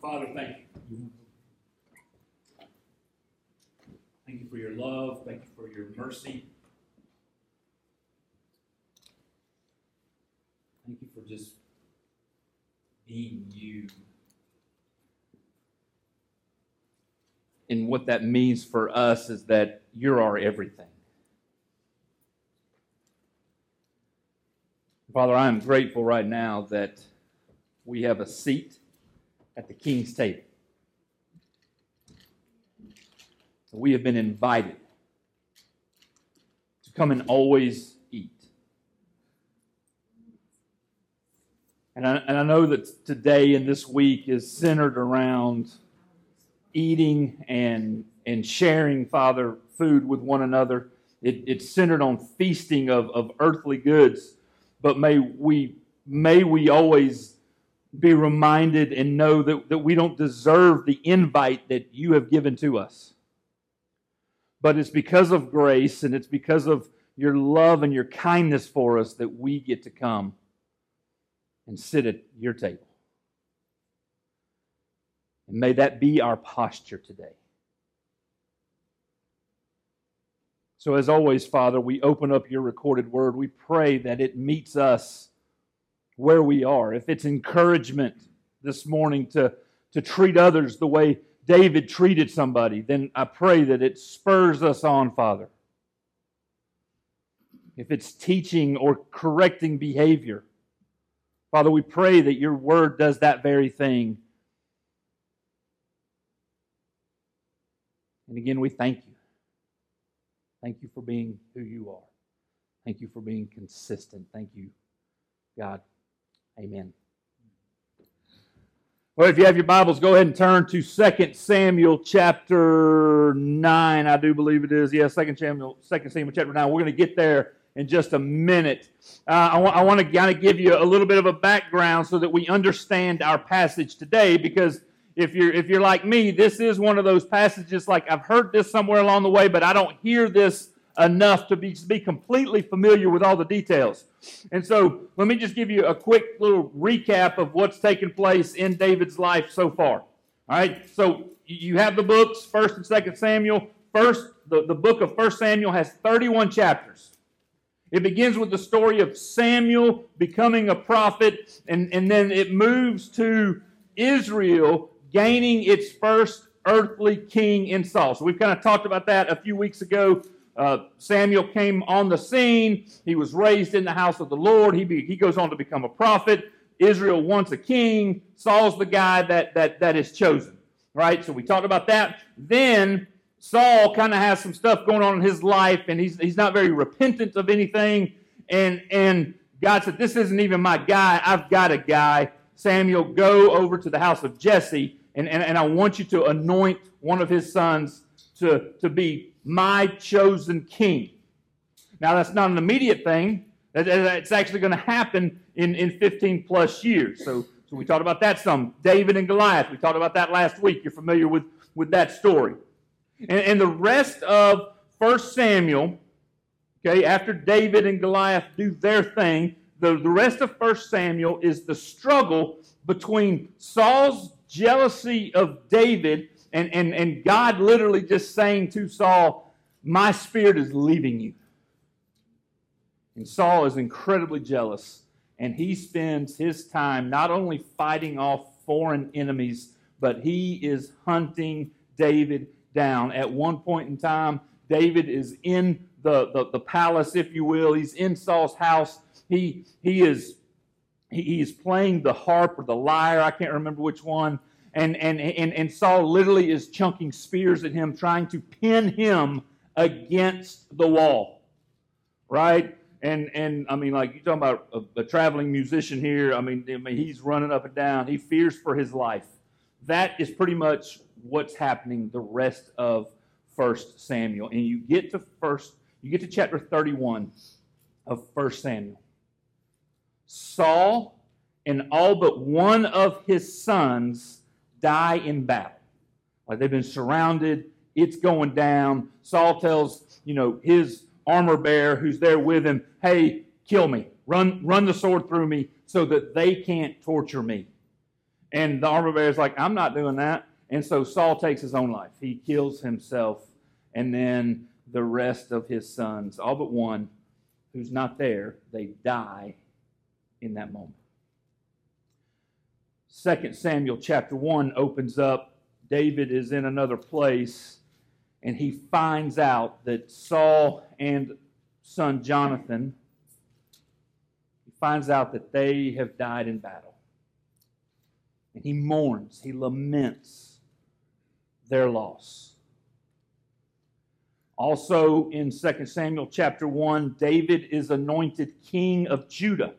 Father, thank you. Thank you for your love. Thank you for your mercy. Thank you for just being you. And what that means for us is that you're our everything. Father, I am grateful right now that we have a seat at the king's table. We have been invited to come and always eat. And I, and I know that today and this week is centered around eating and, and sharing, Father, food with one another. It, it's centered on feasting of, of earthly goods. But may we, may we always be reminded and know that, that we don't deserve the invite that you have given to us. But it's because of grace and it's because of your love and your kindness for us that we get to come and sit at your table. And may that be our posture today. So, as always, Father, we open up your recorded word. We pray that it meets us where we are. If it's encouragement this morning to, to treat others the way David treated somebody, then I pray that it spurs us on, Father. If it's teaching or correcting behavior, Father, we pray that your word does that very thing. And again, we thank you. Thank you for being who you are. Thank you for being consistent. Thank you, God. Amen. Well, if you have your Bibles, go ahead and turn to 2 Samuel chapter 9. I do believe it is. Yeah, 2 Samuel, 2 Samuel chapter 9. We're going to get there in just a minute. Uh, I, want, I want to kind of give you a little bit of a background so that we understand our passage today because if you're if you're like me, this is one of those passages like I've heard this somewhere along the way, but I don't hear this enough to be, be completely familiar with all the details. And so let me just give you a quick little recap of what's taken place in David's life so far. All right, so you have the books, First and Second Samuel. First, the, the book of First Samuel has 31 chapters. It begins with the story of Samuel becoming a prophet, and, and then it moves to Israel gaining its first earthly king in Saul. So we've kind of talked about that a few weeks ago. Uh, Samuel came on the scene. He was raised in the house of the Lord. He, be, he goes on to become a prophet. Israel wants a king. Saul's the guy that, that, that is chosen. Right? So we talked about that. Then Saul kind of has some stuff going on in his life, and he's, he's not very repentant of anything. And, and God said, This isn't even my guy. I've got a guy. Samuel, go over to the house of Jesse and, and, and I want you to anoint one of his sons to, to be my chosen king. Now, that's not an immediate thing. It's actually going to happen in, in 15 plus years. So, so we talked about that some. David and Goliath, we talked about that last week. You're familiar with, with that story. And, and the rest of 1 Samuel, okay, after David and Goliath do their thing, the, the rest of 1 Samuel is the struggle between Saul's jealousy of David and, and, and God literally just saying to Saul, My spirit is leaving you. And Saul is incredibly jealous, and he spends his time not only fighting off foreign enemies, but he is hunting David down. At one point in time, David is in the, the, the palace, if you will. He's in Saul's house. He, he is he is playing the harp or the lyre, I can't remember which one. And, and, and, and Saul literally is chunking spears at him, trying to pin him against the wall. Right? And, and I mean, like, you're talking about a, a traveling musician here. I mean, I mean, he's running up and down. He fears for his life. That is pretty much what's happening the rest of First Samuel. And you get to first, you get to chapter 31 of First Samuel. Saul and all but one of his sons die in battle. Like they've been surrounded, it's going down. Saul tells, you know, his armor bearer who's there with him, hey, kill me. Run, run the sword through me so that they can't torture me. And the armor bearer is like, I'm not doing that. And so Saul takes his own life. He kills himself. And then the rest of his sons, all but one who's not there, they die in that moment. 2 Samuel chapter 1 opens up. David is in another place, and he finds out that Saul and son Jonathan, he finds out that they have died in battle. And he mourns, he laments their loss. Also in 2 Samuel chapter 1, David is anointed king of Judah.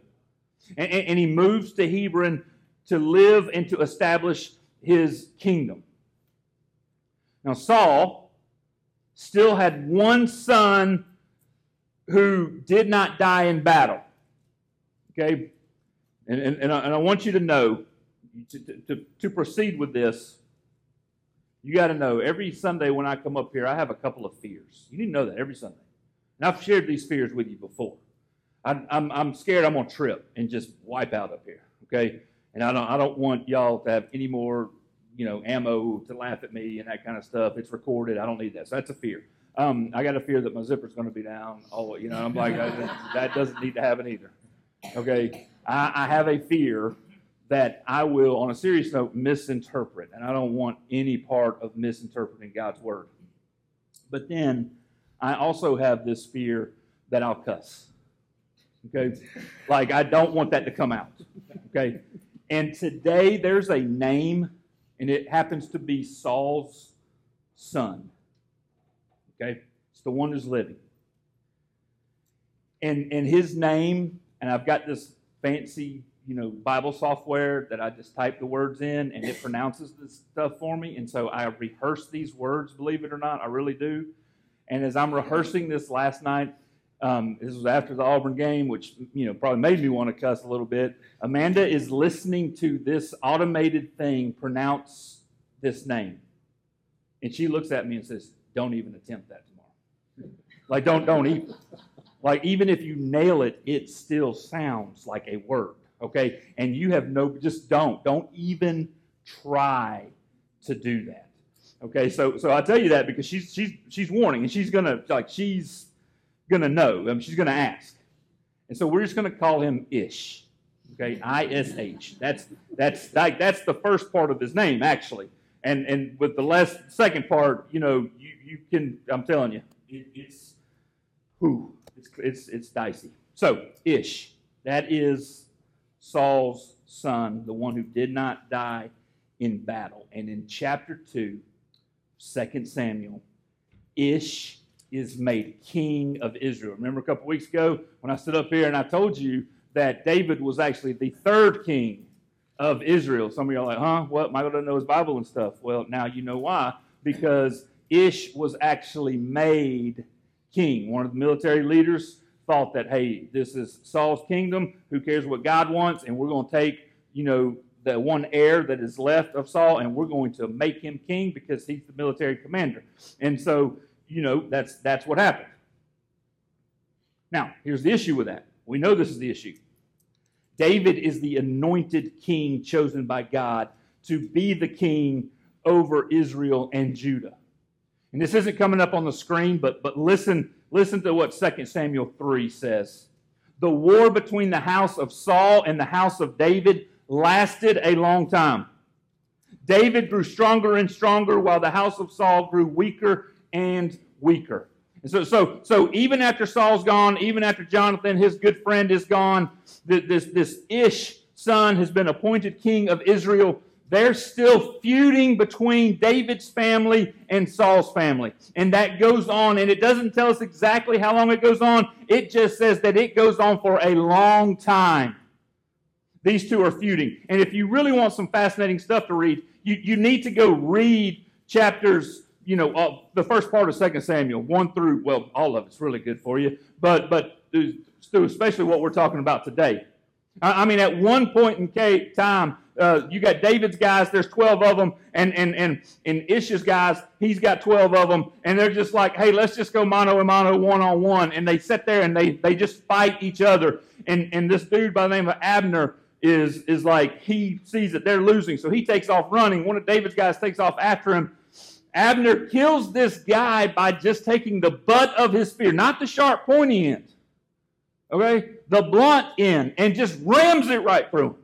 And, and, he moves to Hebron to live and to establish his kingdom. Now, Saul still had one son who did not die in battle. Okay? And, and, and, I, and I want you to know, to, to, to proceed with this, you got to know every Sunday when I come up here, I have a couple of fears. You need to know that every Sunday. And I've shared these fears with you before. I, I'm, I'm scared I'm going to trip and just wipe out up here. Okay? And I don't, I don't want y'all to have any more, you know, ammo to laugh at me and that kind of stuff. It's recorded. I don't need that. So that's a fear. Um, I got a fear that my zipper's going to be down. Oh, you know, I'm like, that doesn't need to happen either. Okay? I, I have a fear that I will, on a serious note, misinterpret. And I don't want any part of misinterpreting God's word. But then I also have this fear that I'll cuss. Okay? Like, I don't want that to come out. Okay? And today there's a name, and it happens to be Saul's son. Okay? It's the one who's living. And, and his name, and I've got this fancy you know, Bible software that I just type the words in and it pronounces this stuff for me. And so I rehearse these words, believe it or not, I really do. And as I'm rehearsing this last night, um, this was after the Auburn game, which you know probably made me want to cuss a little bit. Amanda is listening to this automated thing pronounce this name, and she looks at me and says, "Don't even attempt that tomorrow. like don't don't even like even if you nail it, it still sounds like a word." okay? And you have no, just don't. Don't even try to do that. Okay, so so I tell you that because she's she's she's warning and she's gonna like she's gonna know. I mean, she's gonna ask, and so we're just gonna call him Ish. Okay, I S H. That's that's like that's the first part of his name actually, and and with the last second part, you know, you you can. I'm telling you, it, it's who it's it's it's dicey. So Ish. That is Saul's son, the one who did not die in battle. And in chapter 2, 2 Samuel, Ish is made king of Israel. Remember a couple weeks ago when I stood up here and I told you that David was actually the third king of Israel. Some of you are like, huh? What? Michael doesn't know his Bible and stuff. Well, now you know why. Because Ish was actually made king. One of the military leaders thought that, hey, this is Saul's kingdom. Who cares what God wants? And we're going to take, you know, the one heir that is left of Saul, and we're going to make him king because he's the military commander. And so, you know, that's that's what happened. Now, here's the issue with that. We know this is the issue. David is the anointed king chosen by God to be the king over Israel and Judah. And this isn't coming up on the screen, but but listen Listen to what 2 Samuel 3 says. The war between the house of Saul and the house of David lasted a long time. David grew stronger and stronger while the house of Saul grew weaker and weaker. And so, so, so even after Saul's gone, even after Jonathan, his good friend, is gone, this, this Ish son has been appointed king of Israel they're still feuding between David's family and Saul's family. And that goes on, and it doesn't tell us exactly how long it goes on. It just says that it goes on for a long time. These two are feuding. And if you really want some fascinating stuff to read, you, you need to go read chapters, you know, uh, the first part of Second Samuel, 1 through, well, all of it's really good for you, but, but especially what we're talking about today. I mean, at one point in time, uh, you got David's guys, there's 12 of them, and, and, and, and Ish's guys, he's got 12 of them, and they're just like, hey, let's just go mano a mano, one on one. And they sit there and they, they just fight each other. And, and this dude by the name of Abner is, is like he sees that they're losing, so he takes off running. One of David's guys takes off after him. Abner kills this guy by just taking the butt of his spear, not the sharp pointy end, okay, the blunt end, and just rams it right through him.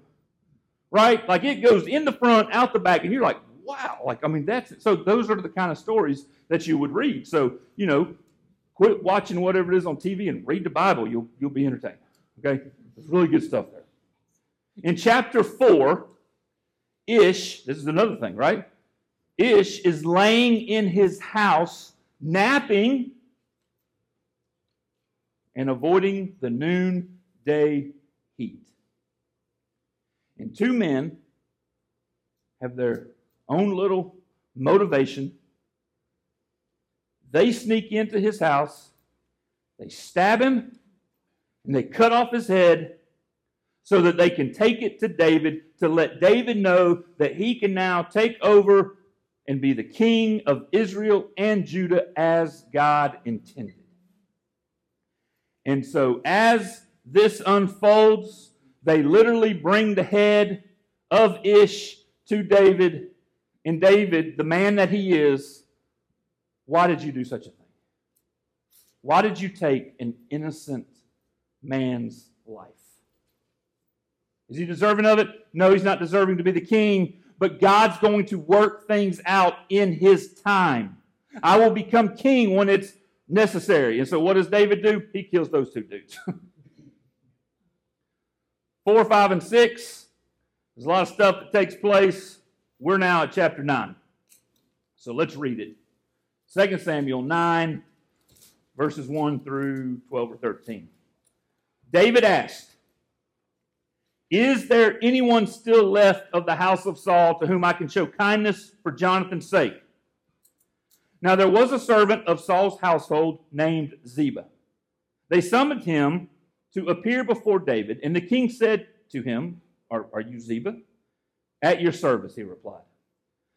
Right? Like it goes in the front, out the back, and you're like, wow. Like, I mean, that's it. So those are the kind of stories that you would read. So, you know, quit watching whatever it is on TV and read the Bible. You'll, you'll be entertained. Okay? There's really good stuff there. In chapter 4, Ish, this is another thing, right? Ish is laying in his house, napping and avoiding the noonday heat. And two men have their own little motivation. They sneak into his house, they stab him, and they cut off his head so that they can take it to David to let David know that he can now take over and be the king of Israel and Judah as God intended. And so, as this unfolds, they literally bring the head of Ish to David. And David, the man that he is, why did you do such a thing? Why did you take an innocent man's life? Is he deserving of it? No, he's not deserving to be the king, but God's going to work things out in his time. I will become king when it's necessary. And so, what does David do? He kills those two dudes. Four, five, and six. There's a lot of stuff that takes place. We're now at chapter 9. So let's read it. 2 Samuel 9, verses 1 through 12 or 13. David asked, Is there anyone still left of the house of Saul to whom I can show kindness for Jonathan's sake? Now there was a servant of Saul's household named Ziba. They summoned him to appear before David, and the king said to him, Are, are you Ziba? At your service, he replied.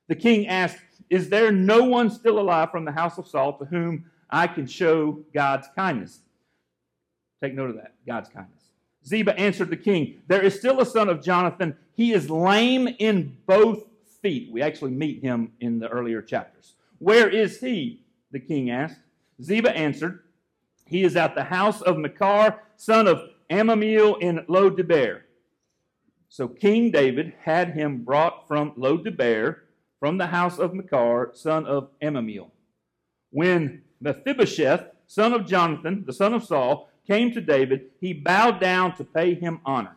The king asked, Is there no one still alive from the house of Saul to whom I can show God's kindness? Take note of that God's kindness. Ziba answered the king, There is still a son of Jonathan. He is lame in both feet. We actually meet him in the earlier chapters. Where is he? The king asked. Ziba answered, He is at the house of Machir, son of Ammiel in Lo-debar. So King David had him brought from Lo-debar, from the house of Machir, son of Ammiel. When Mephibosheth, son of Jonathan, the son of Saul, came to David, he bowed down to pay him honor.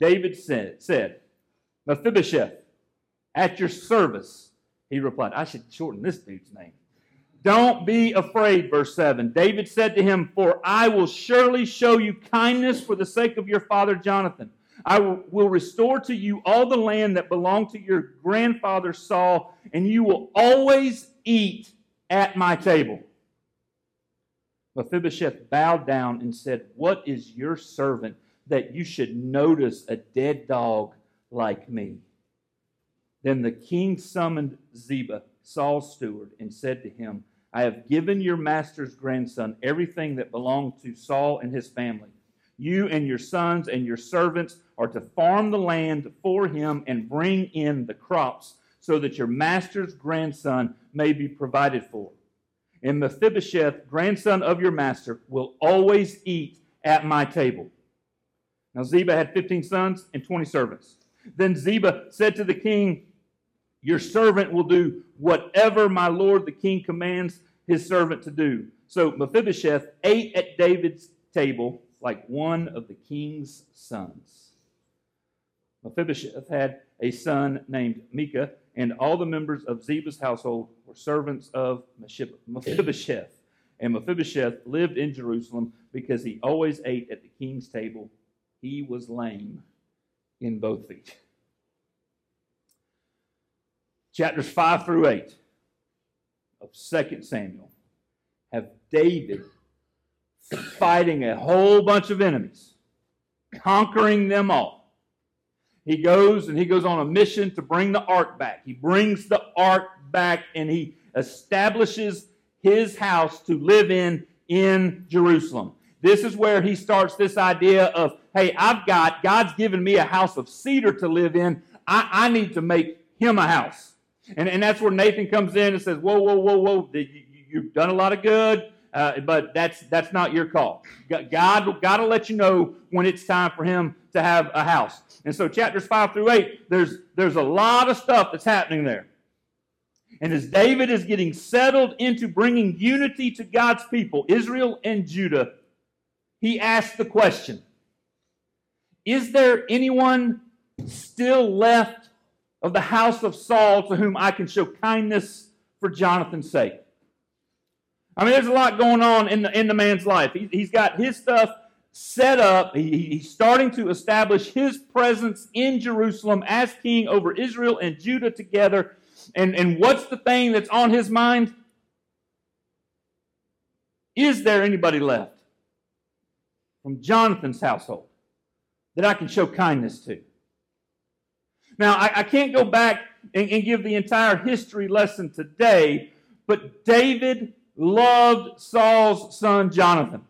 David said, said Mephibosheth, at your service, he replied. I should shorten this dude's name. Don't be afraid, verse 7. David said to him, For I will surely show you kindness for the sake of your father Jonathan. I will restore to you all the land that belonged to your grandfather Saul, and you will always eat at my table. Mephibosheth bowed down and said, What is your servant that you should notice a dead dog like me? Then the king summoned Ziba, Saul's steward, and said to him, I have given your master's grandson everything that belonged to Saul and his family. You and your sons and your servants are to farm the land for him and bring in the crops so that your master's grandson may be provided for. And Mephibosheth, grandson of your master, will always eat at my table. Now, Ziba had 15 sons and 20 servants. Then Ziba said to the king, Your servant will do whatever my lord the king commands his servant to do. So Mephibosheth ate at David's table like one of the king's sons. Mephibosheth had a son named Micah, and all the members of Ziba's household were servants of Mephibosheth. And Mephibosheth lived in Jerusalem because he always ate at the king's table. He was lame in both feet. Chapters 5 through 8 of 2 Samuel have David fighting a whole bunch of enemies, conquering them all. He goes and he goes on a mission to bring the ark back. He brings the ark back and he establishes his house to live in in Jerusalem. This is where he starts this idea of hey, I've got, God's given me a house of cedar to live in. I, I need to make him a house. And, and that's where Nathan comes in and says, whoa, whoa, whoa, whoa, you've done a lot of good, uh, but that's, that's not your call. God, God will let you know when it's time for him to have a house. And so chapters 5 through 8, there's, there's a lot of stuff that's happening there. And as David is getting settled into bringing unity to God's people, Israel and Judah, he asks the question Is there anyone still left of the house of Saul to whom I can show kindness for Jonathan's sake? I mean, there's a lot going on in the, in the man's life. He, he's got his stuff set up. He, he's starting to establish his presence in Jerusalem as king over Israel and Judah together. And, and what's the thing that's on his mind? Is there anybody left from Jonathan's household that I can show kindness to? Now, I, I can't go back and, and give the entire history lesson today, but David loved Saul's son Jonathan.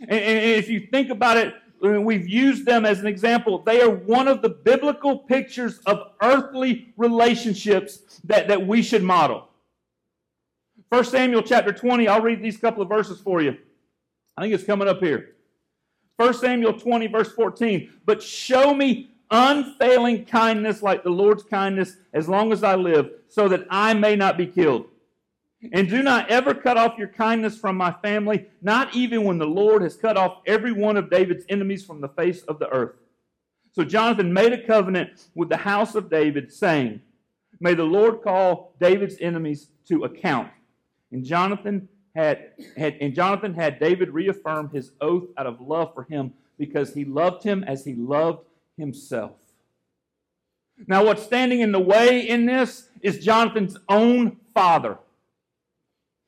And, and if you think about it, we've used them as an example. They are one of the biblical pictures of earthly relationships that, that we should model. 1 Samuel chapter 20, I'll read these couple of verses for you. I think it's coming up here. 1 Samuel 20, verse 14. But show me unfailing kindness like the Lord's kindness as long as I live, so that I may not be killed. And do not ever cut off your kindness from my family, not even when the Lord has cut off every one of David's enemies from the face of the earth. So Jonathan made a covenant with the house of David, saying, May the Lord call David's enemies to account. And Jonathan had, had and Jonathan had David reaffirm his oath out of love for him because he loved him as he loved himself. Now, what's standing in the way in this is Jonathan's own father.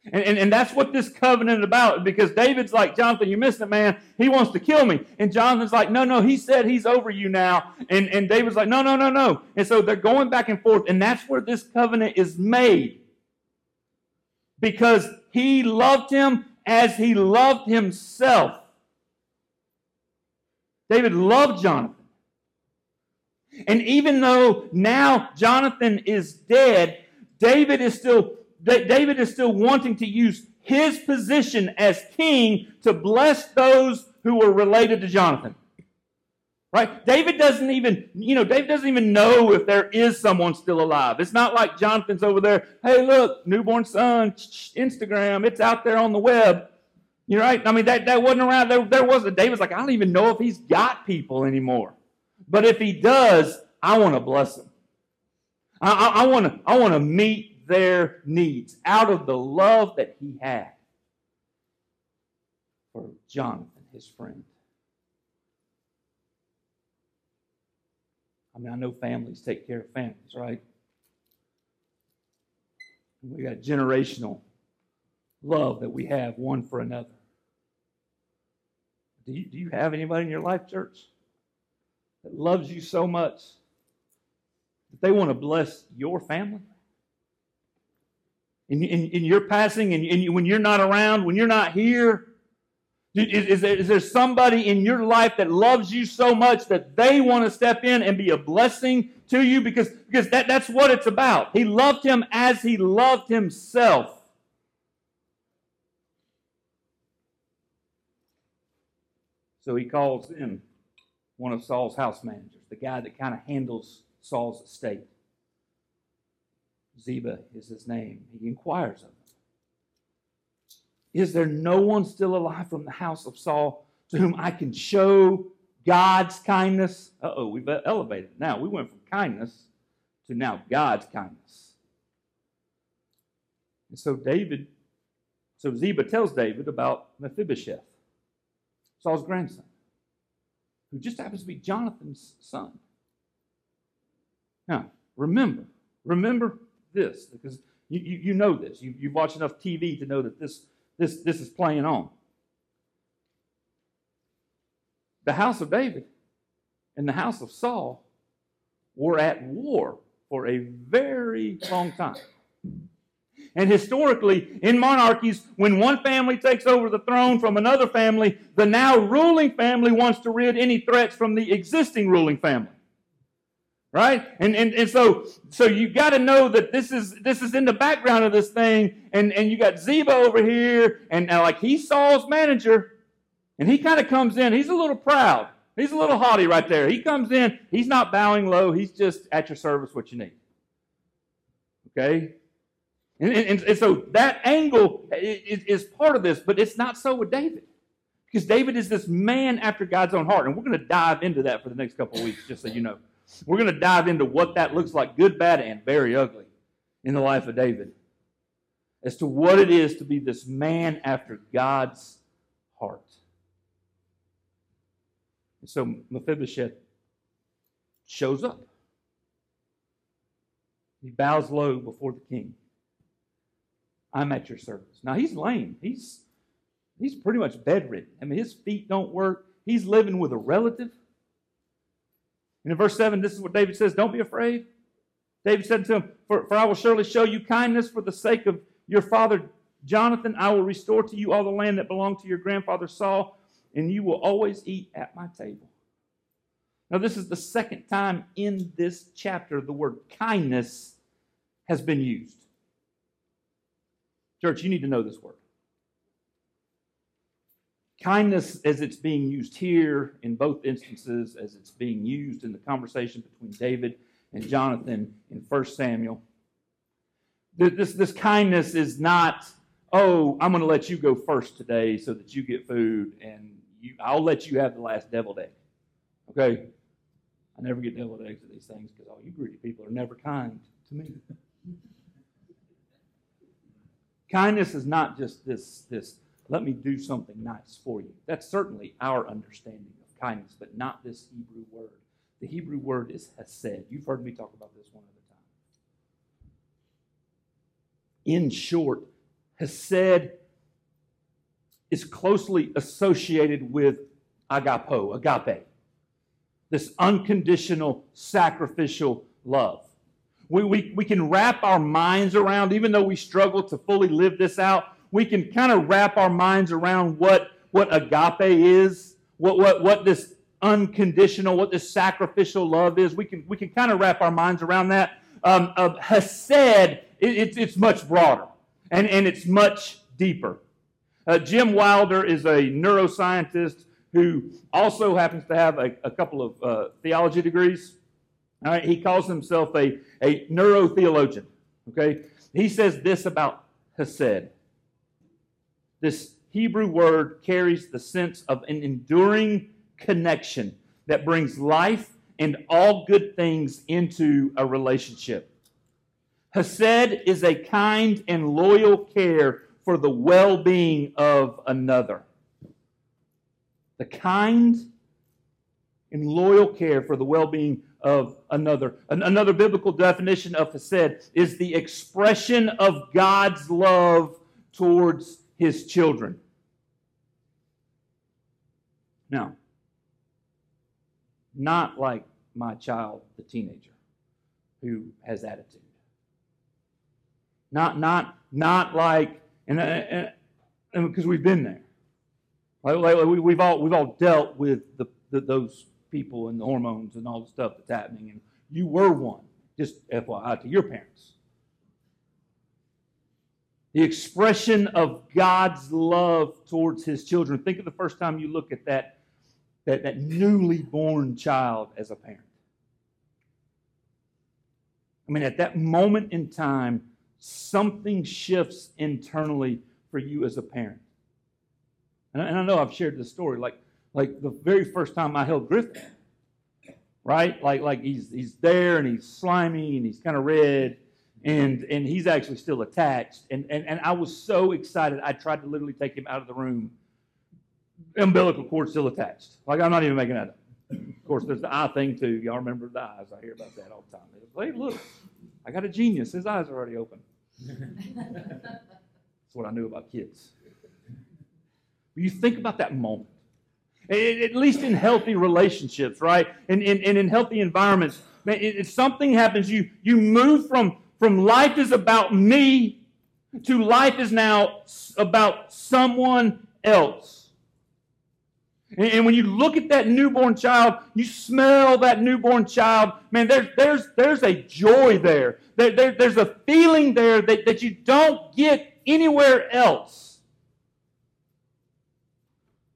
And, and, and, that's what this covenant is about because David's like, Jonathan, you missed it, man. He wants to kill me. And Jonathan's like, no, no, he said he's over you now. And, and David's like, no, no, no, no. And so they're going back and forth. And that's where this covenant is made because he loved him as he loved himself. David loved Jonathan. And even though now Jonathan is dead, David is still David is still wanting to use his position as king to bless those who were related to Jonathan. Right? David doesn't even, you know, David doesn't even know if there is someone still alive. It's not like Jonathan's over there, hey, look, newborn son, Instagram, it's out there on the web. You're right. I mean, that, that wasn't around. There, there wasn't. David's like, I don't even know if he's got people anymore. But if he does, I want to bless him. I, want to I want to meet their needs out of the love that he had for Jonathan, his friend. I mean, I know families take care of families, right? We got generational love that we have one for another. Do you, do you have anybody in your life, church, that loves you so much that they want to bless your family? In, in, in your passing, and, when you're not around, when you're not here, is, is, there, is there somebody in your life that loves you so much that they want to step in and be a blessing to you? Because, because that, that's what it's about. He loved him as he loved himself. So he calls in one of Saul's house managers, the guy that kind of handles Saul's estate. Ziba is his name. He inquires of him Is there no one still alive from the house of Saul to whom I can show God's kindness? Uh oh, we've elevated. Now we went from kindness to now God's kindness. And so David, so Ziba tells David about Mephibosheth. Saul's grandson, who just happens to be Jonathan's son. Now, remember, remember this, because you, you, you know this. You, you've watched enough TV to know that this, this, this is playing on. The house of David and the house of Saul were at war for a very long time. And historically, in monarchies, when one family takes over the throne from another family, the now ruling family wants to rid any threats from the existing ruling family. Right? And, and, and so, so you got to know that this is, this is in the background of this thing. And, and you got Ziba over here, and, and like he's Saul's manager, and he kind of comes in. He's a little proud. He's a little haughty right there. He comes in, he's not bowing low, he's just at your service what you need. Okay? And, and, and so that angle is, is part of this, but it's not so with David. Because David is this man after God's own heart. And we're going to dive into that for the next couple of weeks, just so you know. We're going to dive into what that looks like good, bad, and very ugly in the life of David. As to what it is to be this man after God's heart. And so Mephibosheth shows up. He bows low before the king. I'm at your service. Now he's lame. He's he's pretty much bedridden. I mean, his feet don't work. He's living with a relative. And in verse 7, this is what David says Don't be afraid. David said to him, for, for I will surely show you kindness for the sake of your father Jonathan. I will restore to you all the land that belonged to your grandfather Saul, and you will always eat at my table. Now, this is the second time in this chapter the word kindness has been used. Church, you need to know this word. Kindness, as it's being used here in both instances, as it's being used in the conversation between David and Jonathan in 1 Samuel, this, this kindness is not, oh, I'm going to let you go first today so that you get food, and you, I'll let you have the last deviled egg. Okay? I never get deviled eggs at these things because all you greedy people are never kind to me. Kindness is not just this, this, let me do something nice for you. That's certainly our understanding of kindness, but not this Hebrew word. The Hebrew word is hesed. You've heard me talk about this one other time. In short, hesed is closely associated with agapo, agape, this unconditional sacrificial love. We, we, we can wrap our minds around, even though we struggle to fully live this out, we can kind of wrap our minds around what, what agape is, what, what, what this unconditional, what this sacrificial love is. We can, we can kind of wrap our minds around that. Um, uh, Hesed, it, it's, it's much broader and, and it's much deeper. Uh, Jim Wilder is a neuroscientist who also happens to have a, a couple of uh, theology degrees. All right, he calls himself a, a neurotheologian. Okay, he says this about Hesed. This Hebrew word carries the sense of an enduring connection that brings life and all good things into a relationship. Hesed is a kind and loyal care for the well being of another. The kind and loyal care for the well being of another. Another biblical definition of Hesed is the expression of God's love towards his children. Now, not like my child, the teenager, who has attitude. Not, not, not like, and, and, and because we've been there. Like, like we, have all, we've all dealt with the, the, those people and the hormones and all the stuff that's happening. And you were one, just FYI to your parents. The expression of God's love towards his children. Think of the first time you look at that, that, that newly born child as a parent. I mean, at that moment in time, something shifts internally for you as a parent. And I, know I've shared this story. Like, like the very first time I held Griffin, right? Like, like he's he's there and he's slimy and he's kind of red and and he's actually still attached. And, and and I was so excited. I tried to literally take him out of the room. Umbilical cord still attached. Like I'm not even making that up. Of course, there's the eye thing too. Y'all remember the eyes? I hear about that all the time. Hey, look, I got a genius. His eyes are already open. That's what I knew about kids. You think about that moment at least in healthy relationships, right? And, and, and in healthy environments. If something happens, you, you move from, from life is about me to life is now about someone else. And when you look at that newborn child, you smell that newborn child, man, there's, there's, there's a joy there. there, there there's a feeling there that, that you don't get anywhere else.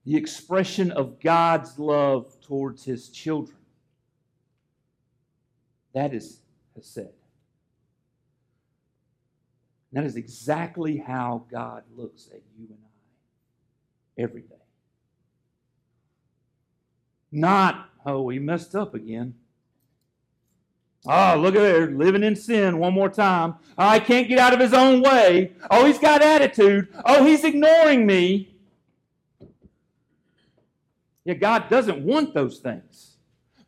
The expression of God's love towards his children. That is Hesed. That is exactly how God looks at you and I every day. Not, oh, he messed up again. Oh, look at there, living in sin one more time. Ah, I can't get out of his own way. Oh, he's got attitude. Oh, he's ignoring me. Yeah, God doesn't want those things.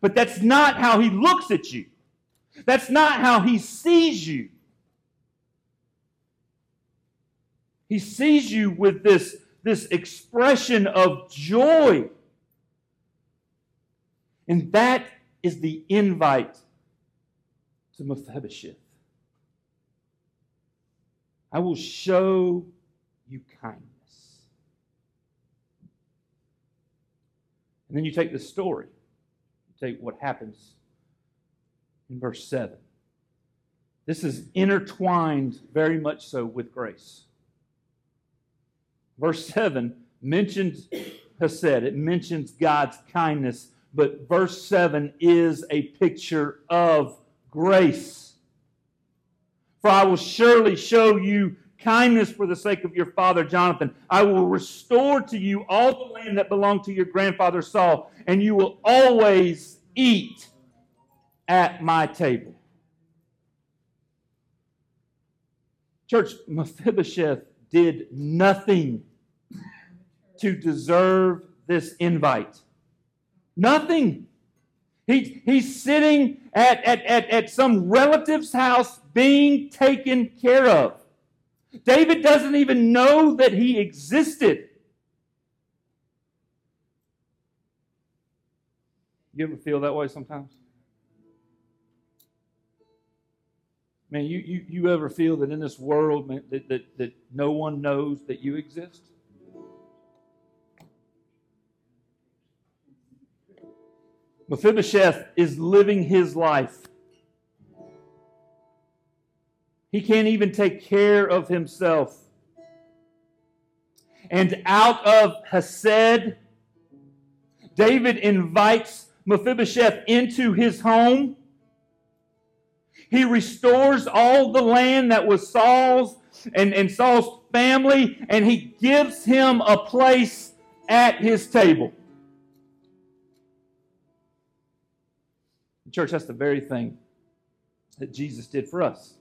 But that's not how he looks at you. That's not how he sees you. He sees you with this, this expression of joy. And that is the invite to Mephibosheth. I will show you kindness. And then you take the story, you take what happens in verse 7. This is intertwined very much so with grace. Verse 7 mentions Hesed, it mentions God's kindness, but verse 7 is a picture of grace. For I will surely show you kindness for the sake of your father Jonathan. I will restore to you all the land that belonged to your grandfather Saul, and you will always eat at my table. Church, Mephibosheth did nothing to deserve this invite. Nothing. He, he's sitting at, at, at, at some relative's house being taken care of. David doesn't even know that he existed. You ever feel that way sometimes? Man, you, you, you ever feel that in this world man, that, that, that no one knows that you exist? Mephibosheth is living his life. He can't even take care of himself. And out of Hesed, David invites Mephibosheth into his home. He restores all the land that was Saul's and, and Saul's family, and he gives him a place at his table. Church, that's the very thing that Jesus did for us.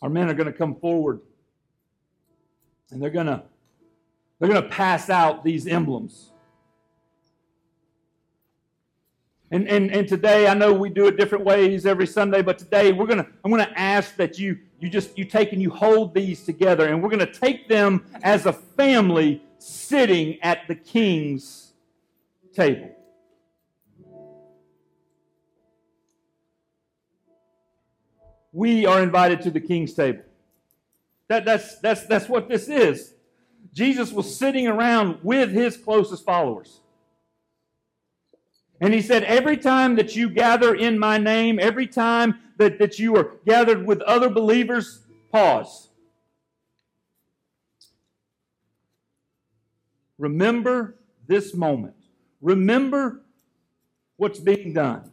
Our men are going to come forward and they're going to they're going to pass out these emblems. And, and, and today, I know we do it different ways every Sunday, but today we're gonna I'm gonna ask that you you just you take and you hold these together, and we're gonna take them as a family sitting at the king's table. We are invited to the king's table. That, that's, that's, that's what this is. Jesus was sitting around with his closest followers. And he said, Every time that you gather in my name, every time that, that you are gathered with other believers, pause. Remember this moment. Remember what's being done.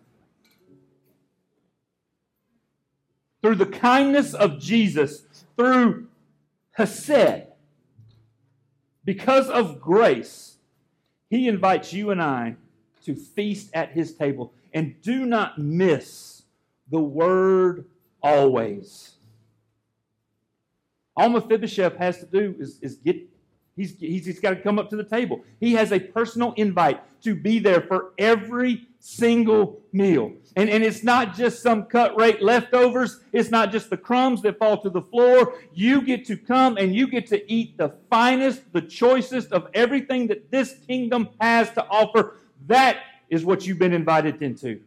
Through the kindness of Jesus, through Hesed, because of grace, he invites you and I to feast at his table. And do not miss the word always. All Mephibosheth has to do is, is get, he's, he's, he's got to come up to the table. He has a personal invite to be there for every single meal. And, and it's not just some cut rate leftovers. It's not just the crumbs that fall to the floor. You get to come and you get to eat the finest, the choicest of everything that this kingdom has to offer that is what you've been invited into.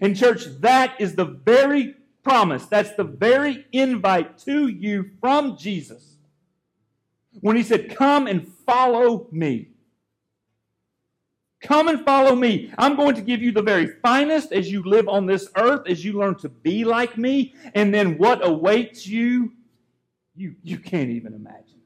And, church, that is the very promise. That's the very invite to you from Jesus. When he said, Come and follow me. Come and follow me. I'm going to give you the very finest as you live on this earth, as you learn to be like me. And then what awaits you, you, you can't even imagine.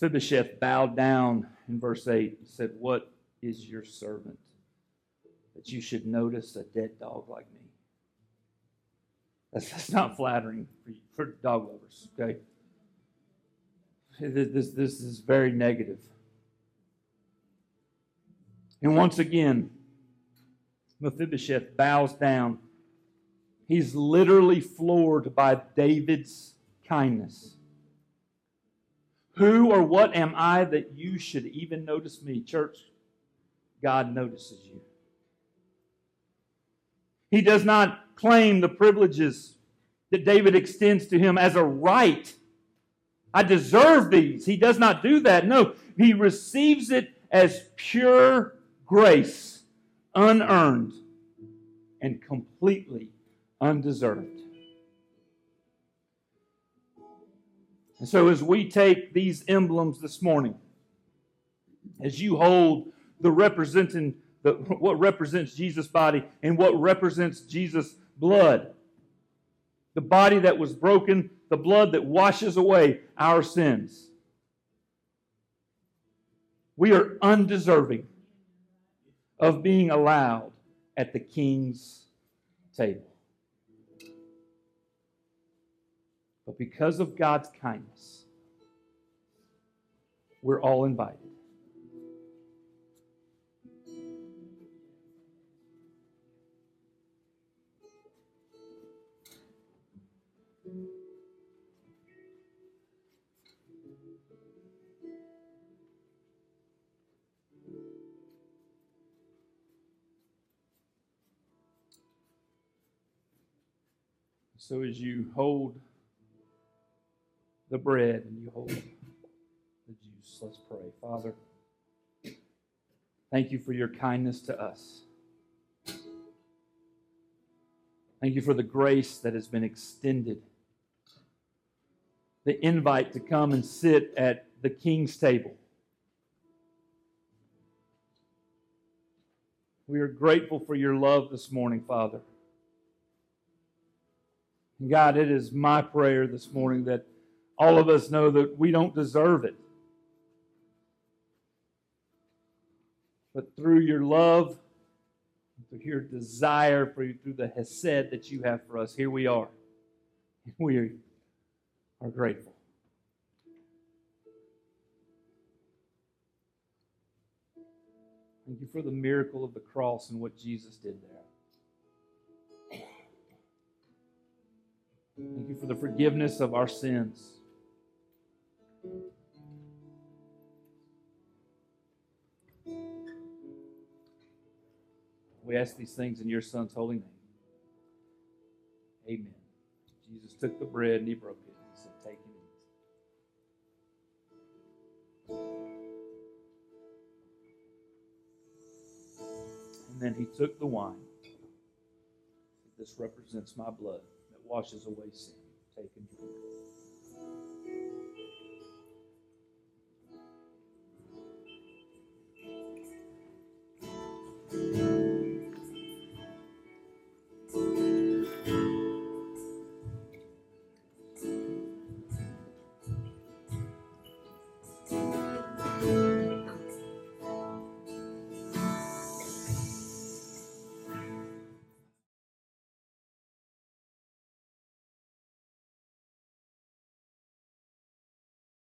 Mephibosheth bowed down in verse 8 and said, What is your servant that you should notice a dead dog like me? That's, that's not flattering for, for dog lovers, okay? This, this is very negative. And once again, Mephibosheth bows down. He's literally floored by David's kindness. Who or what am I that you should even notice me? Church, God notices you. He does not claim the privileges that David extends to him as a right. I deserve these. He does not do that. No, he receives it as pure grace, unearned, and completely undeserved. And so, as we take these emblems this morning, as you hold the representing the, what represents Jesus' body and what represents Jesus' blood, the body that was broken, the blood that washes away our sins. We are undeserving of being allowed at the king's table. But because of God's kindness, we're all invited. So as you hold the bread and you hold the juice. Let's pray. Father, thank you for your kindness to us. Thank you for the grace that has been extended, the invite to come and sit at the king's table. We are grateful for your love this morning, Father. God, it is my prayer this morning that all of us know that we don't deserve it. But through your love, through your desire for you, through the hesed that you have for us, here we are. We are grateful. Thank you for the miracle of the cross and what Jesus did there. Thank you for the forgiveness of our sins. Ask these things in your Son's holy name. Amen. Jesus took the bread and he broke it. He said, Take and eat. And then he took the wine. This represents my blood that washes away sin. Take and drink.